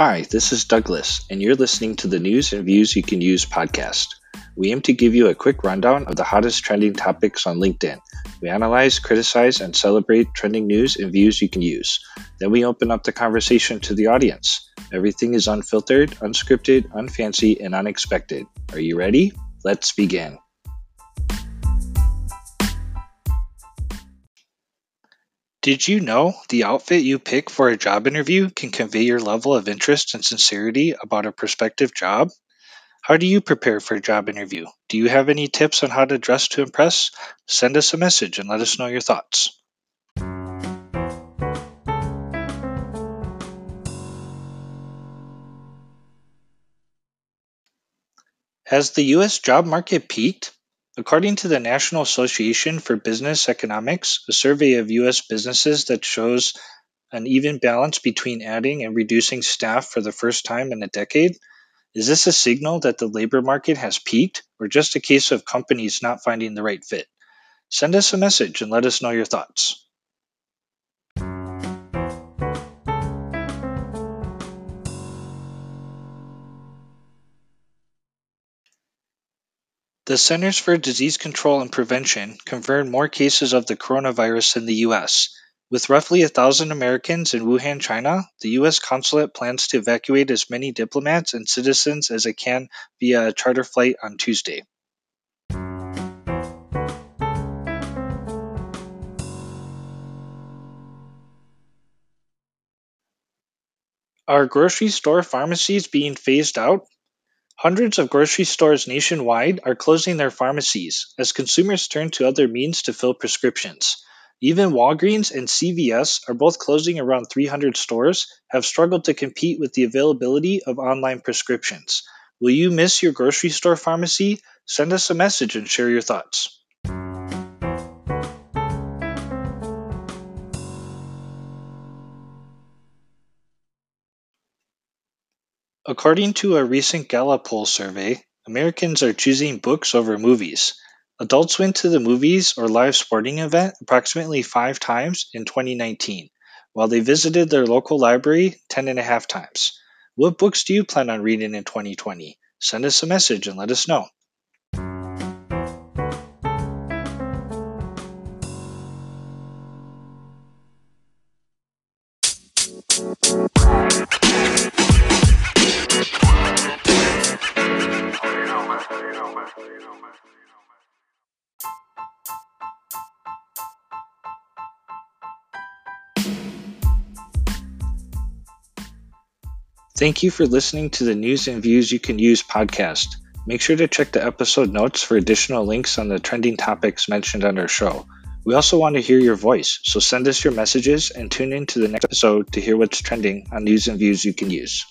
Hi, this is Douglas, and you're listening to the News and Views You Can Use podcast. We aim to give you a quick rundown of the hottest trending topics on LinkedIn. We analyze, criticize, and celebrate trending news and views you can use. Then we open up the conversation to the audience. Everything is unfiltered, unscripted, unfancy, and unexpected. Are you ready? Let's begin. Did you know the outfit you pick for a job interview can convey your level of interest and sincerity about a prospective job? How do you prepare for a job interview? Do you have any tips on how to dress to impress? Send us a message and let us know your thoughts. Has the U.S. job market peaked? According to the National Association for Business Economics, a survey of U.S. businesses that shows an even balance between adding and reducing staff for the first time in a decade, is this a signal that the labor market has peaked or just a case of companies not finding the right fit? Send us a message and let us know your thoughts. The Centers for Disease Control and Prevention confirmed more cases of the coronavirus in the U.S. With roughly a thousand Americans in Wuhan, China, the U.S. consulate plans to evacuate as many diplomats and citizens as it can via a charter flight on Tuesday. Are grocery store pharmacies being phased out? Hundreds of grocery stores nationwide are closing their pharmacies as consumers turn to other means to fill prescriptions. Even Walgreens and CVS are both closing around 300 stores, have struggled to compete with the availability of online prescriptions. Will you miss your grocery store pharmacy? Send us a message and share your thoughts. According to a recent Gallup poll survey, Americans are choosing books over movies. Adults went to the movies or live sporting event approximately five times in 2019, while they visited their local library 10 and a half times. What books do you plan on reading in 2020? Send us a message and let us know. Thank you for listening to the News and Views You Can Use podcast. Make sure to check the episode notes for additional links on the trending topics mentioned on our show. We also want to hear your voice, so send us your messages and tune in to the next episode to hear what's trending on News and Views You Can Use.